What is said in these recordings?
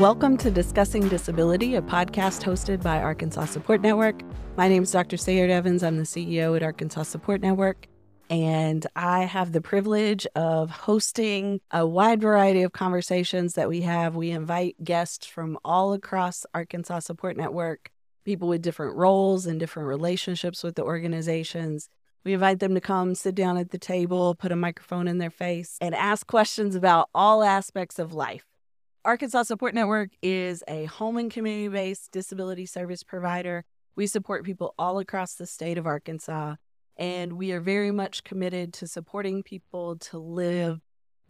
Welcome to Discussing Disability, a podcast hosted by Arkansas Support Network. My name is Dr. Syard Evans. I'm the CEO at Arkansas Support Network. And I have the privilege of hosting a wide variety of conversations that we have. We invite guests from all across Arkansas Support Network, people with different roles and different relationships with the organizations. We invite them to come sit down at the table, put a microphone in their face, and ask questions about all aspects of life Arkansas Support Network is a home and community based disability service provider. We support people all across the state of Arkansas, and we are very much committed to supporting people to live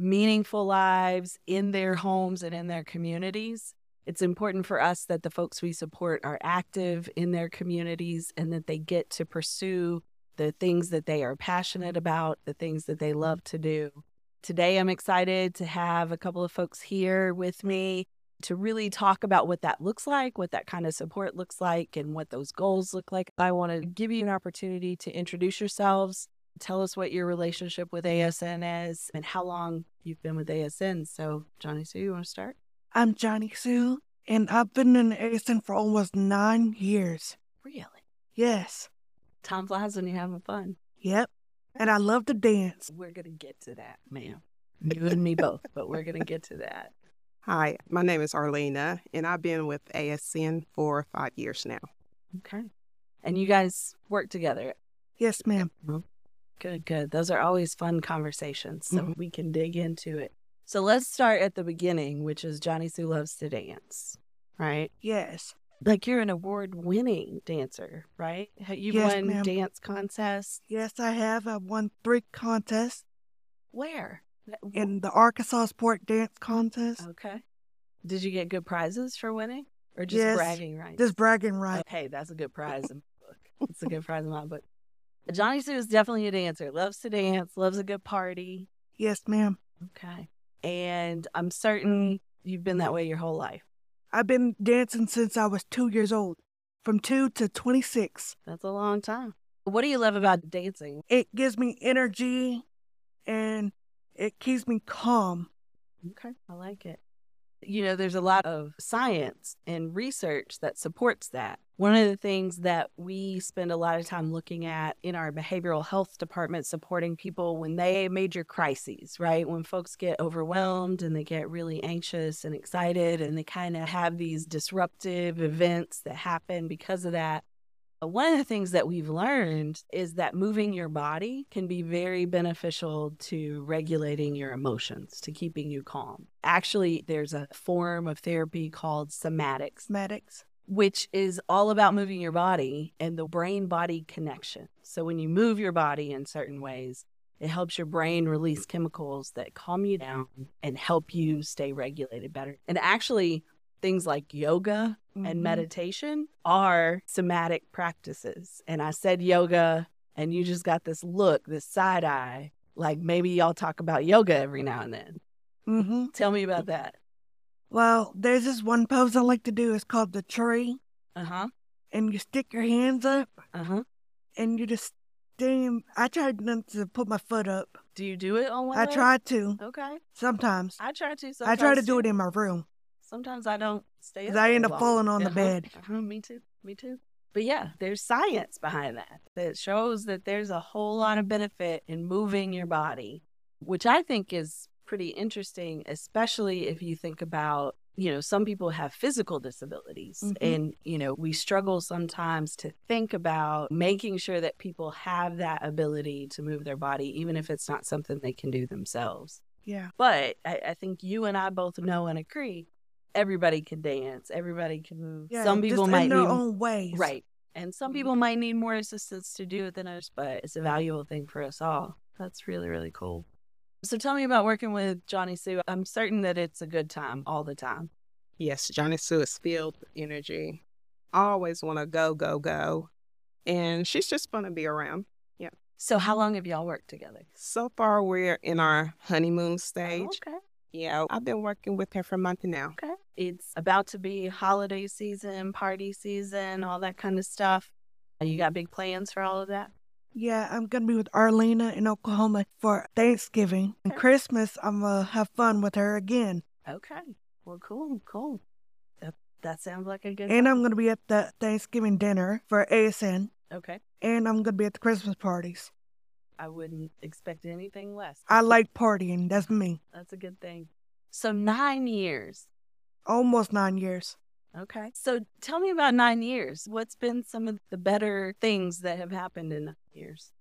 meaningful lives in their homes and in their communities. It's important for us that the folks we support are active in their communities and that they get to pursue the things that they are passionate about, the things that they love to do. Today, I'm excited to have a couple of folks here with me to really talk about what that looks like, what that kind of support looks like, and what those goals look like. I want to give you an opportunity to introduce yourselves, tell us what your relationship with ASN is, and how long you've been with ASN. So, Johnniesue, you want to start? I'm Johnniesue, and I've been in ASN for almost nine years. Really? Yes. Time flies when you're having fun. Yep and I love to dance. We're going to get to that, ma'am. You and me both, but we're going to get to that. Hi, my name is Arlena, and I've been with ASN for five years now. Okay. And you guys work together? Yes, ma'am. Good, good. Those are always fun conversations, so mm-hmm. we can dig into it. So let's start at the beginning, which is Johnniesue loves to dance, right? Yes like you're an award winning dancer, right? You've yes, won ma'am. dance contests. Yes, I have. I won three contests. Where? In the Arkansas Sport Dance Contest. Okay. Did you get good prizes for winning? Or just yes, bragging rights? Just bragging rights. Okay, that's a good prize in my book. It's a good prize in my book. Johnniesue is definitely a dancer. Loves to dance, loves a good party. Yes, ma'am. Okay. And I'm certain you've been that way your whole life. I've been dancing since I was two years old, from two to 26. That's a long time. What do you love about dancing? It gives me energy and it keeps me calm. Okay, I like it. You know, there's a lot of science and research that supports that. One of the things that we spend a lot of time looking at in our behavioral health department, supporting people when they major crises, right? When folks get overwhelmed and they get really anxious and excited and they kind of have these disruptive events that happen because of that. Uh, one of the things that we've learned is that moving your body can be very beneficial to regulating your emotions, to keeping you calm. Actually, there's a form of therapy called somatics. Somatics which is all about moving your body and the brain body connection. So when you move your body in certain ways, it helps your brain release chemicals that calm you down and help you stay regulated better. And actually, things like yoga mm-hmm. and meditation are somatic practices. And I said yoga, and you just got this look, this side eye, like maybe y'all talk about yoga every now and then. Mm-hmm. Tell me about that. Well, there's this one pose I like to do. It's called the tree. Uh huh. And you stick your hands up. Uh huh. And you just stand. I tried not to put my foot up. Do you do it on one? I leg? try to. Okay. Sometimes. I try to. I try to do it in my room. Sometimes I don't stay. Because I end up falling on uh-huh. the bed. Uh-huh. Me too. Me too. But yeah, there's science behind that that shows that there's a whole lot of benefit in moving your body, which I think is pretty interesting, especially if you think about, you know, some people have physical disabilities. Mm-hmm. And, you know, we struggle sometimes to think about making sure that people have that ability to move their body, even if it's not something they can do themselves. Yeah. But I, I think you and I both know and agree everybody can dance, everybody can move. Yeah, some people might in their need, own ways. Right. And some people might need more assistance to do it than others, but it's a valuable thing for us all. That's really, really cool. So tell me about working with Johnniesue. I'm certain that it's a good time all the time. Yes, Johnniesue is filled with energy. I always want to go, go, go. And she's just fun to be around. Yeah. So how long have y'all worked together? So far, we're in our honeymoon Oh, stage. okay. Yeah, I've been working with her for a month now. Okay. It's about to be holiday season, party season, all that kind of stuff. You got big plans for all of that? Yeah, I'm gonna be with Arlena in Oklahoma for Thanksgiving and Christmas. I'm gonna have fun with her again. Okay. Well, cool, cool. That sounds like a good. And. I'm going to be at the Thanksgiving dinner for ASN. okay. And I'm going to be at the Christmas parties. I wouldn't expect anything less. I like partying. That's me. That's a good thing. So nine years. Almost nine years. Okay. So tell me about nine years. What's been some of the better things that have happened in years?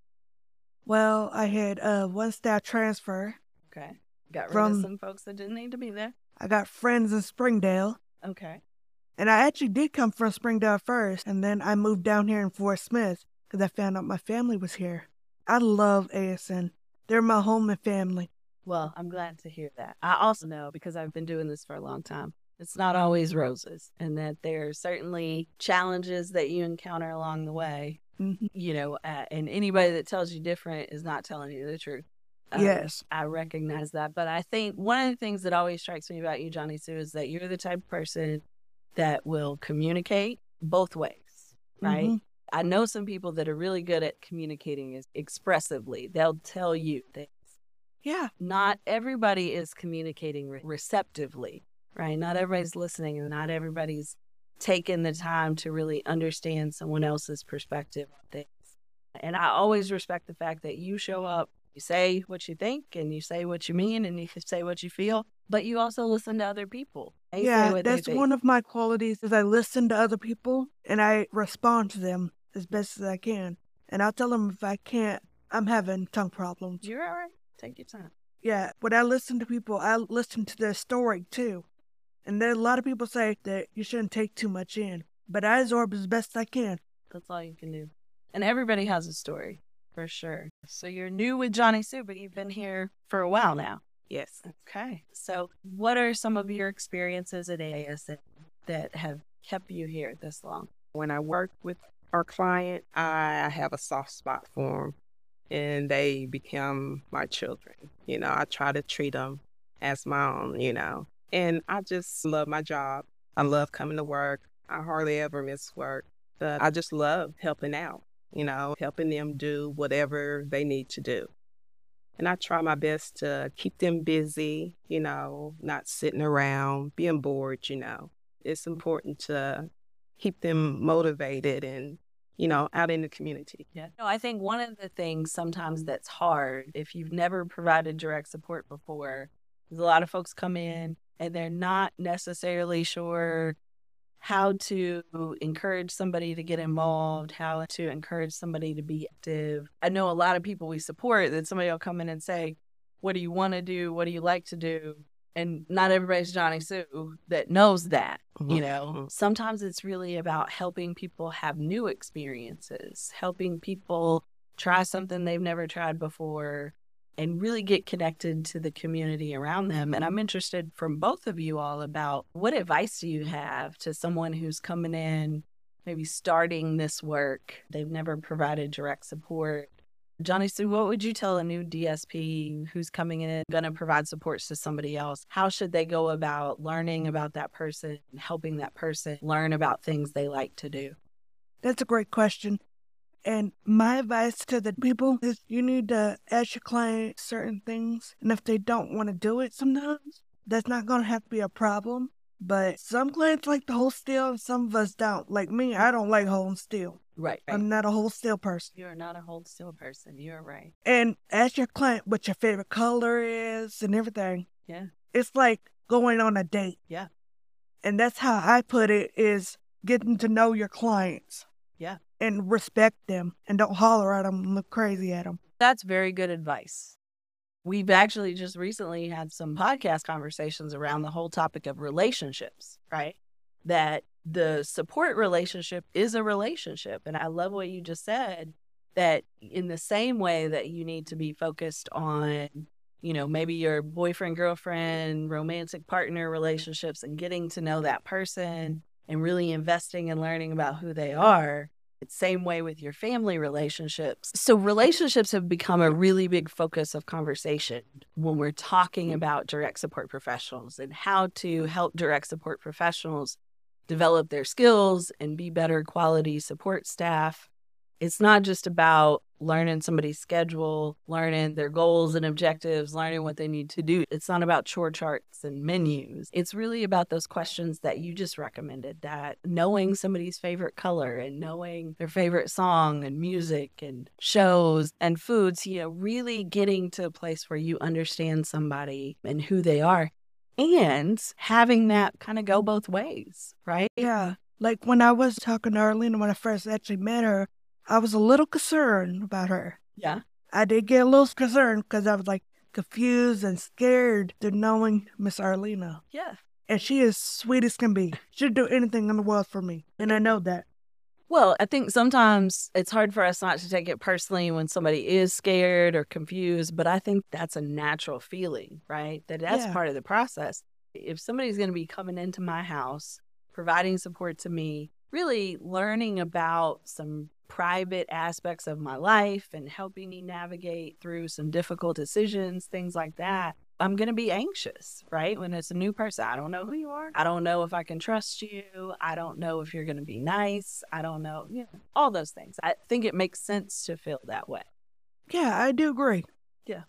Well, I had uh, one staff transfer. Okay. Got rid From- of some folks that didn't need to be there. I got friends in Springdale. Okay. And I actually did come from Springdale first. And then I moved down here in Fort Smith because I found out my family was here. I love ASN. They're my home and family. Well, I'm glad to hear that. I also know because I've been doing this for a long time. It's not always roses, and that there are certainly challenges that you encounter along the way. Mhm. You know, uh, and anybody that tells you different is not telling you the truth. Um, Yes. I recognize that. But I think one of the things that always strikes me about you, Johnniesue, is that you're the type of person that will communicate both ways, right? Mhm. I know some people that are really good at communicating is expressively. They'll tell you things. Yeah. Not everybody is communicating re- receptively, right? Not everybody's listening and not everybody's taking the time to really understand someone else's perspective on things. And I always respect the fact that you show up, you say what you think and you say what you mean and you say what you feel, but you also listen to other people. Yeah, that's one of my qualities is I listen to other people and I respond to them as best as I can. And I'll tell them if I can't, I'm having tongue problems. You're all right. Take your time. Yeah, when I listen to people, I listen to their story too. And there a lot of people say that you shouldn't take too much in, but I absorb as best I can. That's all you can do. And everybody has a story, for sure. So you're new with Johnniesue, but you've been here for a while now. Yes. Okay. So what are some of your experiences at ASN that have kept you here this long? When I work with our client, I have a soft spot for them and they become my children. You know, I try to treat them as my own, you know. And I just love my job. I love coming to work. I hardly ever miss work. But I just love helping out, you know, helping them do whatever they need to do. And I try my best to keep them busy, you know, not sitting around, being bored, you know. It's important to keep them motivated and, you know, out in the community. Yeah. No, I think one of the things sometimes that's hard if you've never provided direct support before is a lot of folks come in and they're not necessarily sure how to encourage somebody to get involved, how to encourage somebody to be active. I know a lot of people we support that somebody will come in and say, What do you want to do? What do you like to do? And not everybody's Johnniesue that knows that. You know, Mhm. sometimes it's really about helping people have new experiences, helping people try something they've never tried before and really get connected to the community around them. And I'm interested from both of you all about what advice do you have to someone who's coming in, maybe starting this work? They've never provided direct support. Johnniesue, what would you tell a new DSP who's coming in, going to provide supports to somebody else? How should they go about learning about that person, and helping that person learn about things they like to do? That's a great question. And my advice to the people is you need to ask your client certain things. And if they don't want to do it sometimes, that's not going to have to be a problem. But some clients like to hold still and some of us don't. Like me, I don't like holding still. Right. I'm not a hold still person. You're not a hold still person. You're right. And ask your client what your favorite color is and everything. Yeah. It's like going on a date. Yeah. And that's how I put it is getting to know your clients. And respect them and don't holler at them and look crazy at them. That's very good advice. We've actually just recently had some podcast conversations around the whole topic of relationships, right? That the support relationship is a relationship. And I love what you just said that in the same way that you need to be focused on, you know, maybe your boyfriend, girlfriend, romantic partner relationships and getting to know that person and really investing and learning about who they are. Same way with your family relationships. So, relationships have become a really big focus of conversation when we're talking mm-hmm. about direct support professionals and how to help direct support professionals develop their skills and be better quality support staff. It's not just about learning somebody's schedule, learning their goals and objectives, learning what they need to do. It's not about chore charts and menus. It's really about those questions that you just recommended that knowing somebody's favorite color and knowing their favorite song and music and shows and foods, you know, really getting to a place where you understand somebody and who they are and having that kind of go both ways, right? Yeah. Like when I was talking to Arlene when I first actually met her, I was a little concerned about her. Yeah. I did get a little concerned because I was like confused and scared to knowing Miss Arlena. Yeah. And she is sweet as can be. She'd do anything in the world for me. And I know that. Well, I think sometimes it's hard for us not to take it personally when somebody is scared or confused, but I think that's a natural feeling, right? That that's Yeah. part of the process. If somebody's going to be coming into my house, providing support to me, really learning about some private aspects of my life and helping me navigate through some difficult decisions, things like that. I'm going to be anxious, right? When it's a new person, I don't know who you are. I don't know if I can trust you. I don't know if you're going to be nice. I don't know, you know, all those things. I think it makes sense to feel that way. Yeah, I do agree. Yeah.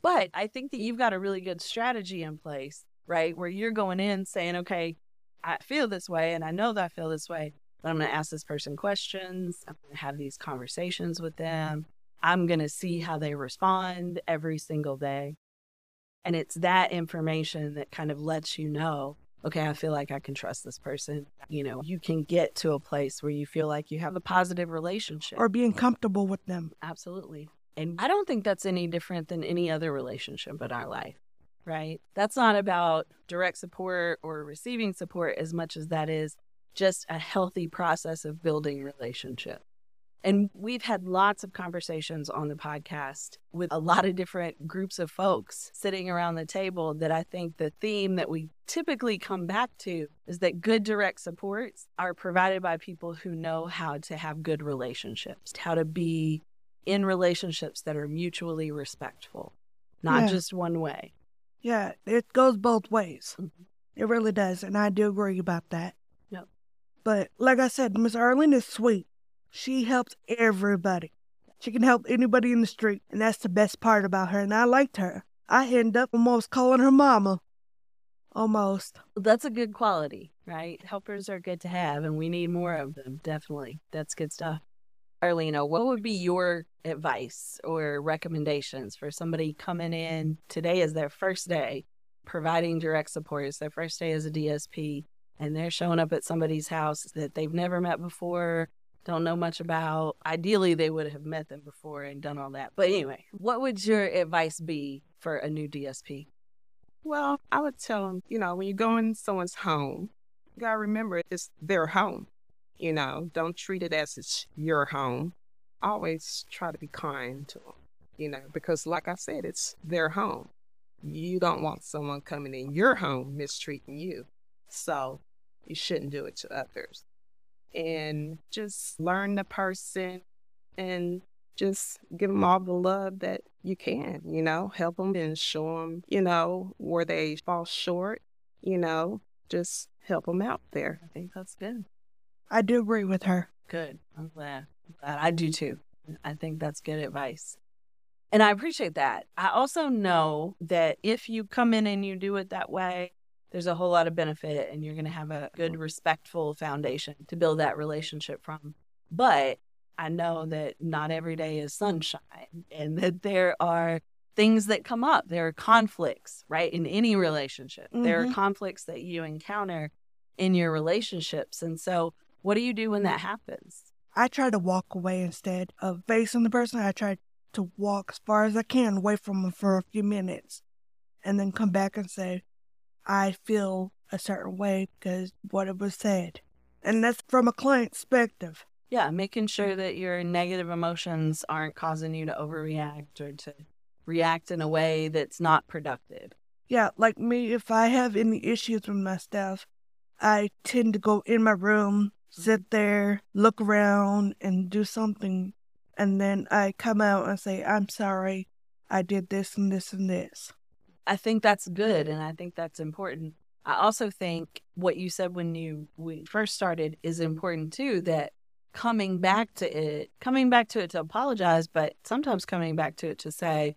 But I think that you've got a really good strategy in place, right? Where you're going in saying, okay, I feel this way and I know that I feel this way, but I'm going to ask this person questions. I'm going to have these conversations with them. I'm going to see how they respond every single day. And it's that information that kind of lets you know, okay, I feel like I can trust this person. You know, you can get to a place where you feel like you have a positive relationship. Or being comfortable with them. Absolutely. And I don't think that's any different than any other relationship in our life, right? That's not about direct support or receiving support as much as that is just a healthy process of building relationship. And we've had lots of conversations on the podcast with a lot of different groups of folks sitting around the table that I think the theme that we typically come back to is that good direct supports are provided by people who know how to have good relationships, how to be in relationships that are mutually respectful, not Yeah. just one way. Yeah, it goes both ways. Mhm. It really does. And I do agree about that. Yep. But like I said, Miss Arlene is sweet. She helps everybody. She can help anybody in the street. And that's the best part about her. And I liked her. I end up almost calling her mama. Almost. That's a good quality, right? Helpers are good to have, and we need more of them, definitely. That's good stuff. Arlena, what would be your advice or recommendations for somebody coming in today is their first day providing direct support? It's their first day as a DSP, and they're showing up at somebody's house that they've never met before, don't know much about. Ideally, they would have met them before and done all that. But anyway, what would your advice be for a new DSP? Well, I would tell them, you know, when you go in someone's home, you got to remember it's their home. You know, don't treat it as it's your home. Always try to be kind to them, you know, because like I said, it's their home. You don't want someone coming in your home mistreating you. So you shouldn't do it to others. And just learn the person and just give them all the love that you can, you know, help them and show them, you know, where they fall short, you know, just help them out there. I think that's good. I do agree with her. Good. I'm glad. I'm glad. I do too. I think that's good advice. And I appreciate that. I also know that if you come in and you do it that way, there's a whole lot of benefit and you're going to have a good, respectful foundation to build that relationship from. But I know that not every day is sunshine and that there are things that come up. There are conflicts, right? In any relationship, there are Mhm. conflicts that you encounter in your relationships. And so, what do you do when that happens? I try to walk away instead of facing the person. I try to walk as far as I can away from them for a few minutes and then come back and say, I feel a certain way because what it was said. And that's from a client perspective. Yeah, making sure mm. that your negative emotions aren't causing you to overreact or to react in a way that's not productive. Yeah, like me, if I have any issues with my staff, I tend to go in my room, sit there, look around, and do something. And then I come out and say, I'm sorry, I did this and this and this. I think that's good and I think that's important. I also think what you said when you we first started is important too that coming back to it, coming back to it to apologize, but sometimes coming back to it to say,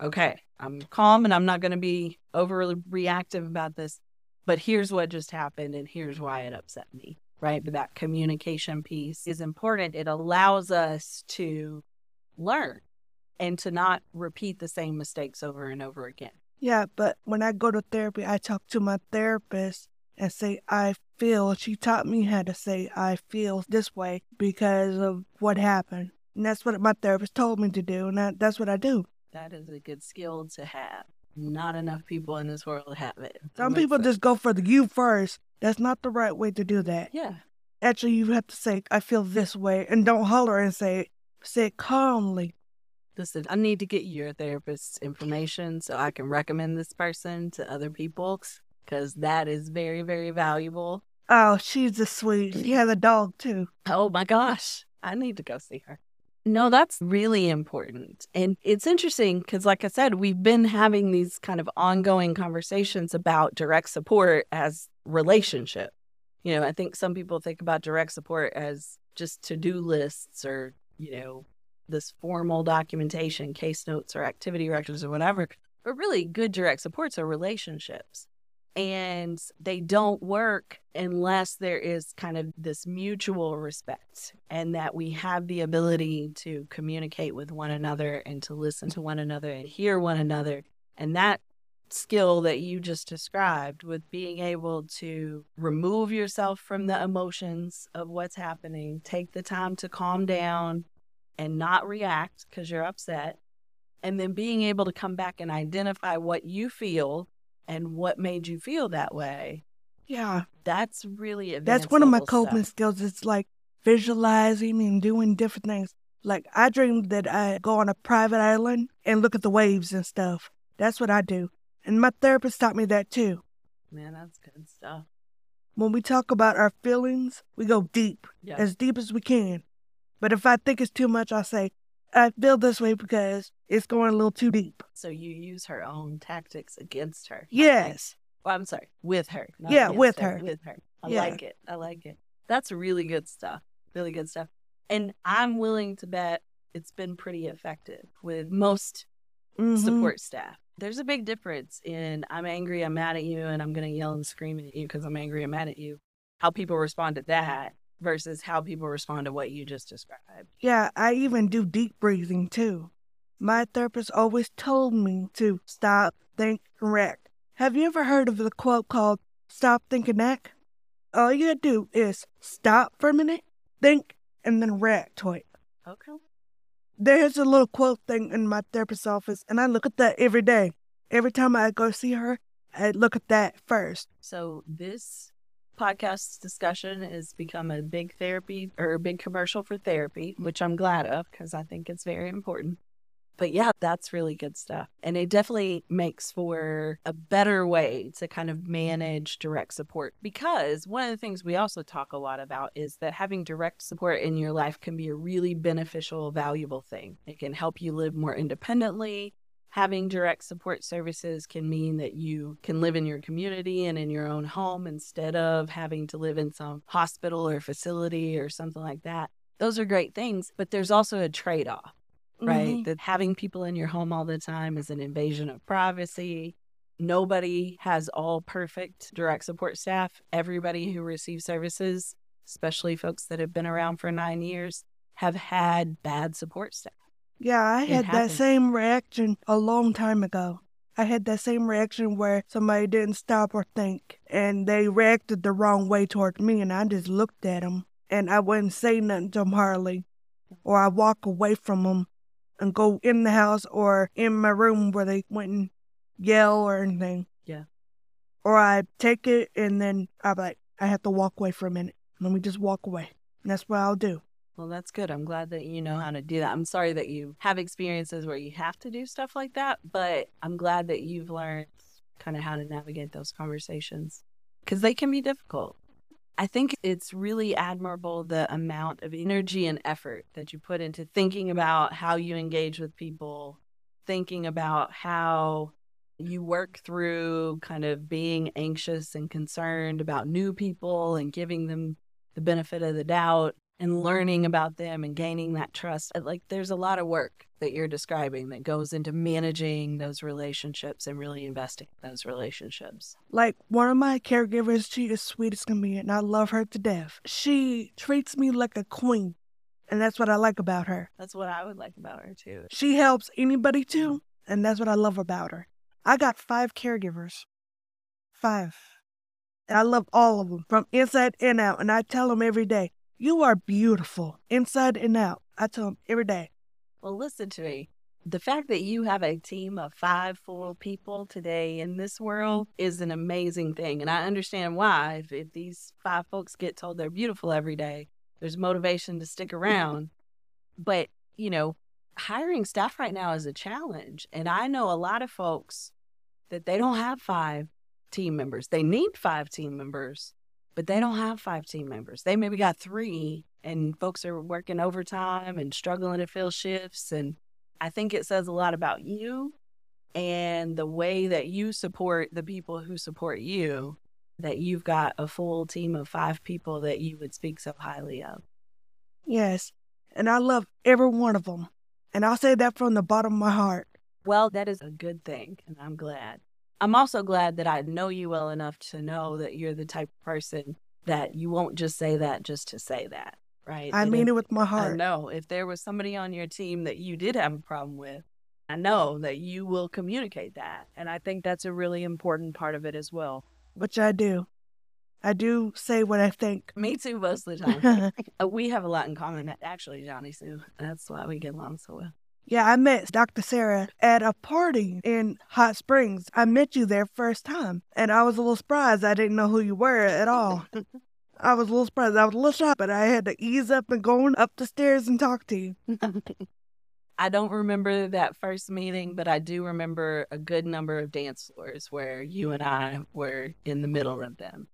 okay, I'm calm and I'm not going to be overly reactive about this, but here's what just happened and here's why it upset me, right? But that communication piece is important. It allows us to learn and to not repeat the same mistakes over and over again. Yeah, but when I go to therapy, I talk to my therapist and say, I feel. She taught me how to say, I feel this way because of what happened. And that's what my therapist told me to do. And that, that's what I do. That is a good skill to have. Not enough people in this world have it. Some people just go for the you first. That's not the right way to do that. Yeah. Actually, you have to say, I feel this way. And don't holler and say, it. say it calmly. Listen, I need to get your therapist's information so I can recommend this person to other people because that is very, very valuable. Oh, she's a sweet. She has a dog too. Oh my gosh. I need to go see her. No, that's really important. And it's interesting because, like I said, we've been having these kind of ongoing conversations about direct support as relationship. You know, I think some people think about direct support as just to do lists or, you know, this formal documentation, case notes or activity records or whatever. But really, good direct supports are relationships and they don't work unless there is kind of this mutual respect and that we have the ability to communicate with one another and to listen to one another and hear one another. And that skill that you just described with being able to remove yourself from the emotions of what's happening take the time to calm down and not react because you're upset and then being able to come back and identify what you feel and what made you feel that way. Yeah. That's really That's one of my coping skills. It's like visualizing and doing different things. Like I dream that I go on a private island and look at the waves and stuff. That's what I do. And my therapist taught me that too. Man, that's good stuff. When we talk about our feelings, we go deep, as deep as we can. But if I think it's too much, I say, I feel this way because it's going a little too deep. So you use her own tactics against her. Yes. Well, I'm sorry, with her. Yeah, with her. her. With her. I yeah. like it. I like it. That's really good stuff. Really good stuff. And I'm willing to bet it's been pretty effective with most mm-hmm. support staff. There's a big difference in I'm angry, I'm mad at you, and I'm going to yell and scream at you because I'm angry, I'm mad at you. How people respond to that versus how people respond to what you just described. Yeah, I even do deep breathing too. My therapist always told me to stop, think, and react. Have you ever heard of the quote called Stop, Think, and Act? All you gotta do is stop for a minute, think, and then react to it. Okay. There's a little quote thing in my therapist's office, and I look at that every day. Every time I go see her, I look at that first. So this podcast discussion has become a big therapy or a big commercial for therapy, which I'm glad of because I think it's very important. But yeah, that's really good stuff. And it definitely makes for a better way to kind of manage direct support because one of the things we also talk a lot about is that having direct support in your life can be a really beneficial, valuable thing. It can help you live more independently having direct support services can mean that you can live in your community and in your own home instead of having to live in some hospital or facility or something like that. Those are great things, but there's also a trade off, right? Mm-hmm. That having people in your home all the time is an invasion of privacy. Nobody has all perfect direct support staff. Everybody who receives services, especially folks that have been around for nine years, have had bad support staff. Yeah, I had that same reaction a long time ago. I had that same reaction where somebody didn't stop or think and they reacted the wrong way towards me and I just looked at them and I wouldn't say nothing to them hardly or I walk away from them and go in the house or in my room where they wouldn't yell or anything. Yeah. Or I take it and then I'm like, I have to walk away for a minute. Let me just walk away. And that's what I'll do. Well, that's good. I'm glad that you know how to do that. I'm sorry that you have experiences where you have to do stuff like that, but I'm glad that you've learned kind of how to navigate those conversations because they can be difficult. I think it's really admirable the amount of energy and effort that you put into thinking about how you engage with people, thinking about how you work through kind of being anxious and concerned about new people and giving them the benefit of the doubt and learning about them and gaining that trust. Uh, like there's a lot of work that you're describing that goes into managing those relationships and really investing in those relationships. Like one of my caregivers, she is sweet as can be, and I love her to death. She treats me like a queen, and that's what I like about her. That's what I would like about her too. She helps anybody too, and that's what I love about her. I got five caregivers. Five. And I love all of them from inside and out, and I tell them every day, you are beautiful inside and out. I tell them every day. Well, listen to me. The fact that you have a team of five full people today in this world is an amazing thing. And I understand why. If, if these five folks get told they're beautiful every day, there's motivation to stick around. but, you know, hiring staff right now is a challenge. And I know a lot of folks that they don't have five team members. They need five team members, but they don't have five team members. They maybe got three, and folks are working overtime and struggling to fill shifts. And I think it says a lot about you and the way that you support the people who support you that you've got a full team of five people that you would speak so highly of. Yes. And I love every one of them. And I'll say that from the bottom of my heart. Well, that is a good thing, and I'm glad. I'm also glad that I know you well enough to know that you're the type of person that you won't just say that just to say that, right? I And mean if- it with my heart. I know if there was somebody on your team that you did have a problem with, I know that you will communicate that. And I think that's a really important part of it as well. Which I do. I do say what I think. Me too, most of the time. Uh, we have a lot in common, actually, Johnniesue. That's why we get along so well. Yeah, I met Dr. Sarah at a party in Hot Springs. I met you there first time. And I was a little surprised. I didn't know who you were at all. I was a little surprised. I was a little shocked, but I had to ease up and go up the stairs and talk to you. I don't remember that first meeting, but I do remember a good number of dance floors where you and I were in the middle of them.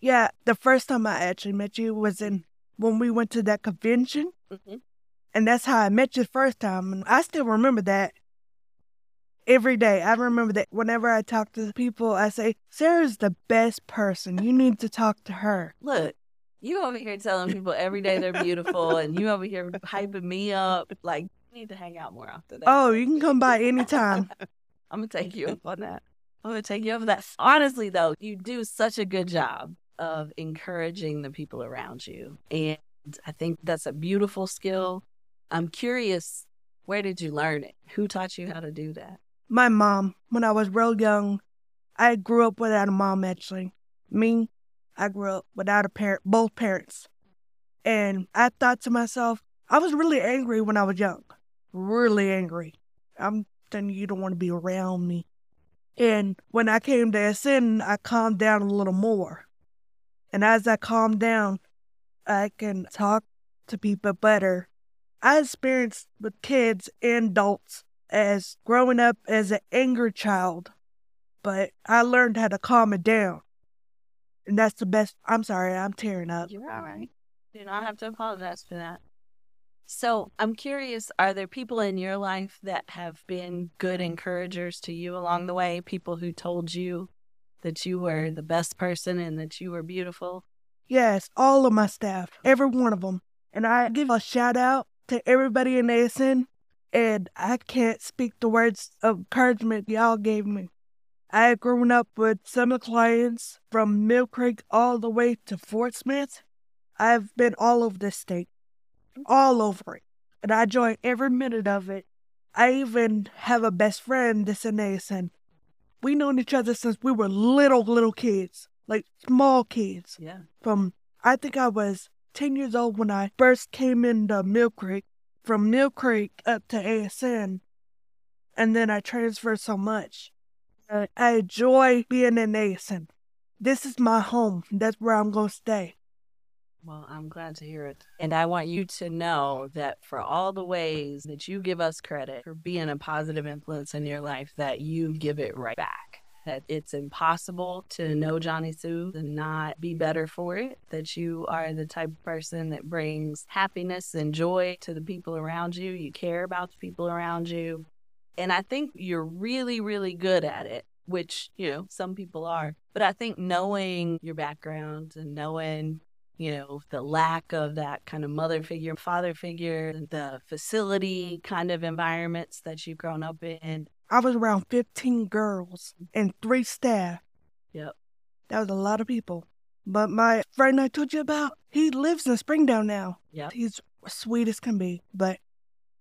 Yeah, the first time I actually met you was in when we went to that convention. Mhm. And that's how I met you the first time. And I still remember that every day. I remember that whenever I talk to people, I say, Sarah's the best person. You need to talk to her. Look, you over here telling people every day they're beautiful, and you over here hyping me up. Like, you need to hang out more after that. Oh, you can come by anytime. I'm gonna take you up on that. I'm gonna take you up on that. Honestly, though, you do such a good job of encouraging the people around you, and I think that's a beautiful skill. I'm curious, where did you learn it? Who taught you how to do that? My mom, when I was real young, I grew up without a mom, actually. Me, I grew up without a parent, both parents. And I thought to myself, I was really angry when I was young. Really angry. I'm you, you don't want to be around me. And when I came to ASN, I calmed down a little more. And as I calmed down, I can talk to people better. I experienced with kids and adults as growing up as an angry child, but I learned how to calm it down. And that's the best. I'm sorry, I'm tearing up. You're all right. Do not have to apologize for that. So I'm curious, are there people in your life that have been good encouragers to you along the way? People who told you that you were the best person and that you were beautiful? Yes, all of my staff, every one of them. And I give a shout out to everybody in ASN. And I can't speak the words of encouragement y'all gave me. I had grown up with some of the clients from Mill Creek all the way to Fort Smith. I've been all over this state, all over it. And I enjoy every minute of it. I even have a best friend that's in ASN. We've known each other since we were little, little kids, like small kids Yeah. from I think I was 10 years old when I first came into Mill Creek, from Mill Creek up to ASN, and then I transferred so much. I enjoy being in ASN. This is my home. That's where I'm going to stay. Well, I'm glad to hear it. And I want you to know that for all the ways that you give us credit for being a positive influence in your life, that you give it right back. That it's impossible to know Johnniesue and not be better for it. That you are the type of person that brings happiness and joy to the people around you. You care about the people around you. And I think you're really, really good at it, which, you know, some people are. But I think knowing your background and knowing you know, the lack of that kind of mother figure, father figure, the facility kind of environments that you've grown up in. I was around 15 girls and three staff. Yep. That was a lot of people. But my friend I told you about, he lives in Springdale now. Yeah. He's sweet as can be, but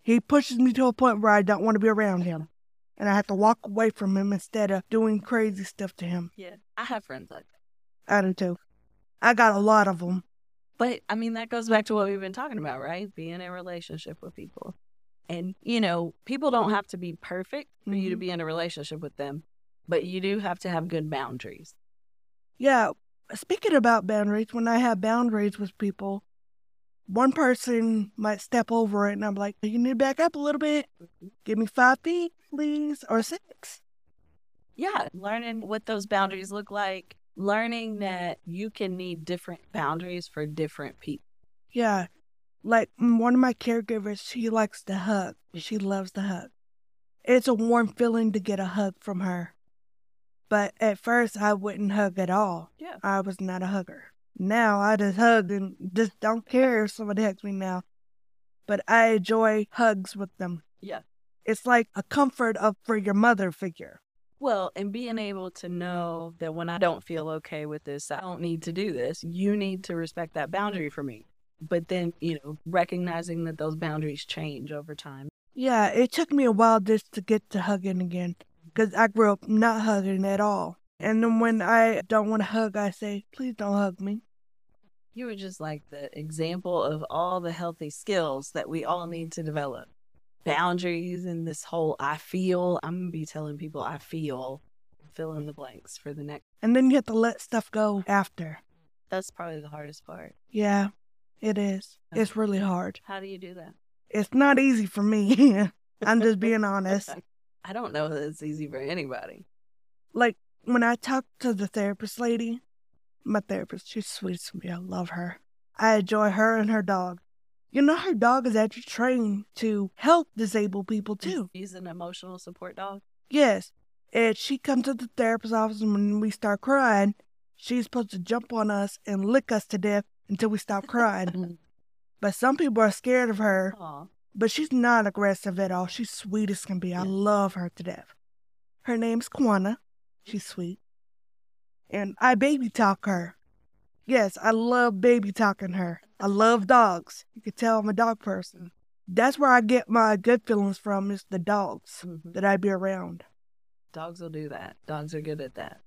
he pushes me to a point where I don't want to be around him. And I have to walk away from him instead of doing crazy stuff to him. Yeah. I have friends like that. I do too. I got a lot of them. But I mean, that goes back to what we've been talking about, right? Being in a relationship with people. And, you know, people don't have to be perfect for you to Mhm. be in a relationship with them, but you do have to have good boundaries. Yeah, speaking about boundaries, when I have boundaries with people, one person might step over it and I'm like, you need to back up a little bit. Give me five feet, please, or six. Yeah. Learning what those boundaries look like, learning that you can need different boundaries for different people. Yeah. Like mm, one of my caregivers, she likes to hug. She loves to hug. It's a warm feeling to get a hug from her. But at first, I wouldn't hug at all. Yeah. I was not a hugger. Now I just hug and just don't care if somebody hugs me now. But I enjoy hugs with them. Yeah. It's like a comfort of for your mother figure. Well, and being able to know that when I don't feel okay with this, I don't need to do this. You need to respect that boundary for me. But then, you know, recognizing that those boundaries change over time. Yeah, it took me a while just to get to hugging again because I grew up not hugging at all. And then when I don't want to hug, I say, please don't hug me. You were just like the example of all the healthy skills that we all need to develop. Boundaries and this whole I feel. I'm to be telling people I feel, fill in the blanks for the next. And then you have to let stuff go after. That's probably the hardest part. Yeah, it is. It's really hard. How do you do that? It's not easy for me. I'm just being honest. I don't know that it's easy for anybody. Like when I talk to the therapist lady, my therapist, she's sweet to me. I love her. I enjoy her and her dog. You know, her dog is actually trained to help disabled people too. He's an emotional support dog. Yes. And she comes to the therapist's office and when we start crying, she's supposed to jump on us and lick us to death until we stop crying. but some people are scared of her, Aw. but she's not aggressive at all. She's sweet as can be. I love her to death. Her name's Kwana. She's sweet. And I baby talk her. Yes, I love baby talking her. I love dogs. You can tell I'm a dog person. That's where I get my good feelings from is the dogs Mhm. that I be around. Dogs will do that. Dogs are good at that.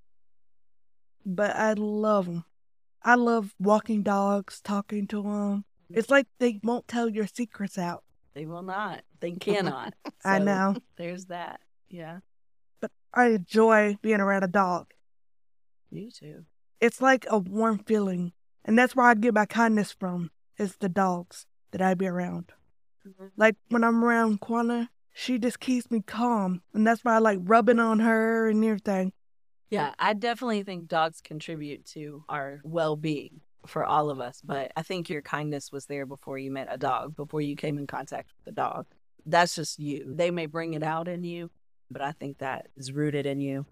but I love them. I love walking dogs, talking to them. Mm-hmm. It's like they won't tell your secrets out. They will not. They cannot. I know, There's that. Yeah. but I enjoy being around a dog. You too. It's like a warm feeling, and that's where I get my kindness from. Is the dogs that I be around. Mm-hmm. Like when I'm around Kwana, she just keeps me calm, and that's why I like rubbing on her and everything. Yeah, I definitely think dogs contribute to our well being for all of us. But I think your kindness was there before you met a dog, before you came in contact with the dog. That's just you. They may bring it out in you, but I think that is rooted in you.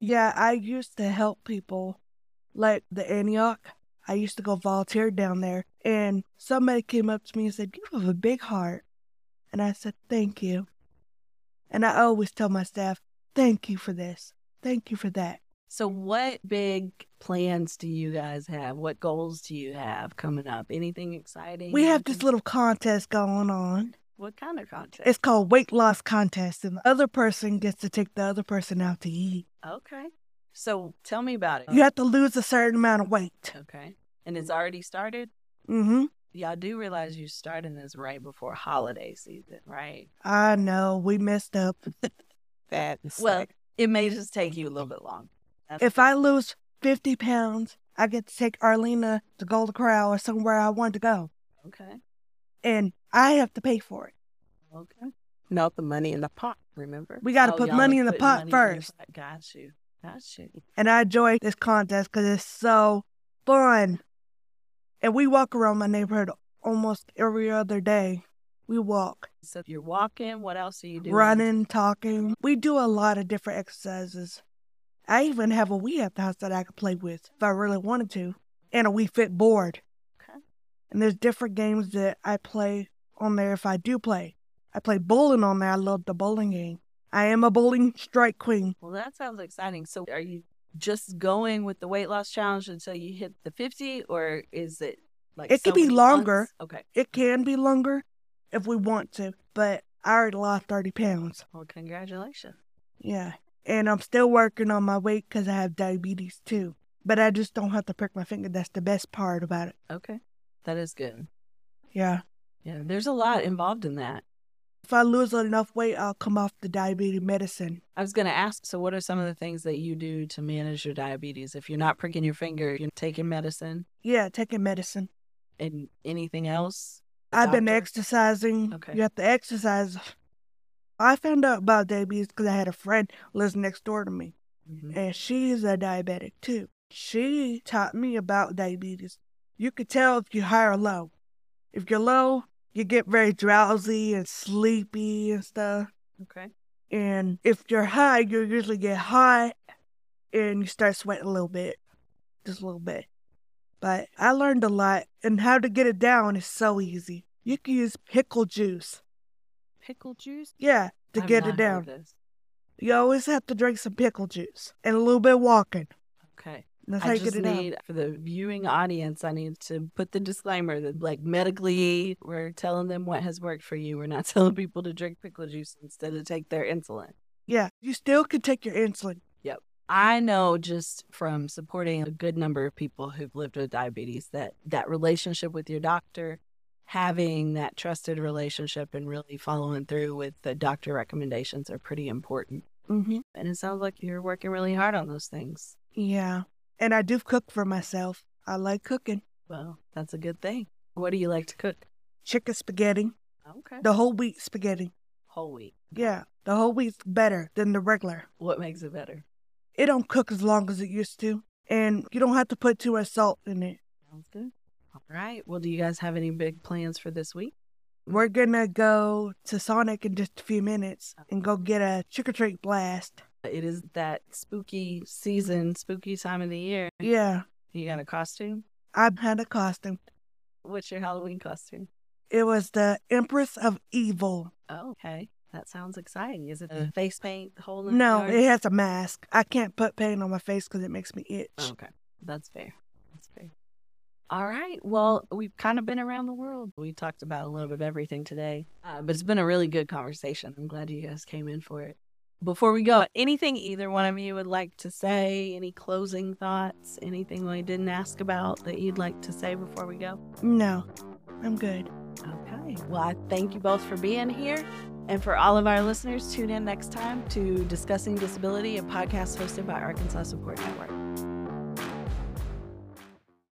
Yeah, I used to help people, like the Antioch. I used to go volunteer down there, and somebody came up to me and said, "You have a big heart," and I said, "Thank you." And I always tell my staff, "Thank you for this. Thank you for that." So, what big plans do you guys have? What goals do you have coming up? Anything exciting? We have this little contest going on. What kind of contest? It's called weight loss contest, and the other person gets to take the other person out to eat. okay. So, tell me about it. You have to lose a certain amount of weight. Okay. And it's already started? Mm-hmm. Y'all do realize you're starting this right before holiday season, right? I know we messed up. That's Well, it may just take you a little bit long. That's- If I lose 50 pounds, I get to take Arlena to Golden Corral or somewhere I want to go. okay. And I have to pay for it. Okay. not the money in the pot, remember? We got to Oh, put money in the pot first. pot. Got you. Got you. And I enjoy this contest because it's so fun. And we walk around my neighborhood almost every other day. We walk, So you're walking. What else are you doing? running, talking. We do a lot of different exercises. I even have a Wii at the house that I could play with if I really wanted to. and a Wii Fit board. Okay. And there's different games that I play on there if I do play. I play bowling on there. I love the bowling game. I am a bowling strike queen. Well, that sounds exciting. So, are you just going with the weight loss challenge until you hit the 50, or is it like It could so be longer. months? Okay. It can be longer if we want to, but I already lost 30 pounds. Well, congratulations. Yeah. And I'm still working on my weight because I have diabetes too. But I just don't have to prick my finger. That's the best part about it. Okay. That is good. Yeah. Yeah. There's a lot involved in that. If I lose enough weight, I'll come off the diabetes medicine. I was going to ask so, what are some of the things that you do to manage your diabetes? If you're not pricking your finger, you're taking medicine Yeah, taking medicine. and anything else? I've been exercising. Okay. You have to exercise. I found out about diabetes because I had a friend lives next door to me, Mhm. and she's a diabetic too. She taught me about diabetes. You could tell if you're high or low. If you're low, you get very drowsy and sleepy and stuff. Okay. And if you're high, you usually get high and you start sweating a little bit, just a little bit. But I learned a lot, and how to get it down is so easy. You can use pickle juice. Pickle juice? Yeah, to I've get it down. You always have to drink some pickle juice and a little bit of walking. Okay. That's how I you just get it need for the viewing audience. I need to put the disclaimer that, like, medically, we're telling them what has worked for you. We're not telling people to drink pickle juice instead of take their insulin. Yeah, you still can take your insulin. I know just from supporting a good number of people who've lived with diabetes that that relationship with your doctor, having that trusted relationship and really following through with the doctor recommendations are pretty important. Mm-hmm. And it sounds like you're working really hard on those things. Yeah, and I do cook for myself. I like cooking. Well, that's a good thing. What do you like to cook? Chicken spaghetti, Okay. the whole wheat spaghetti. Whole wheat. Yeah, the whole wheat's better than the regular. What makes it better? It don't cook as long as it used to, and you don't have to put too much salt in it. Sounds good. All right. Well, do you guys have any big plans for this week? We're gonna go to Sonic in just a few minutes and go get a trick or treat blast. It is that spooky season, spooky time of the year. Yeah, You got a costume? I had a costume. What's your Halloween costume? It was the Empress of Evil. Oh, okay. That sounds exciting. Is it a face paint hole in No, the it has a mask. I can't put paint on my face because it makes me itch. Okay. That's fair. That's fair. All right. Well, we've kind of been around the world. We talked about a little bit of everything today, uh, but it's been a really good conversation. I'm glad you guys came in for it. Before we go, anything either one of you would like to say? Any closing thoughts? Anything we didn't ask about that you'd like to say before we go? No, I'm good. Okay. Well, I thank you both for being here. And for all of our listeners, tune in next time to Discussing Disability, a podcast hosted by Arkansas Support Network.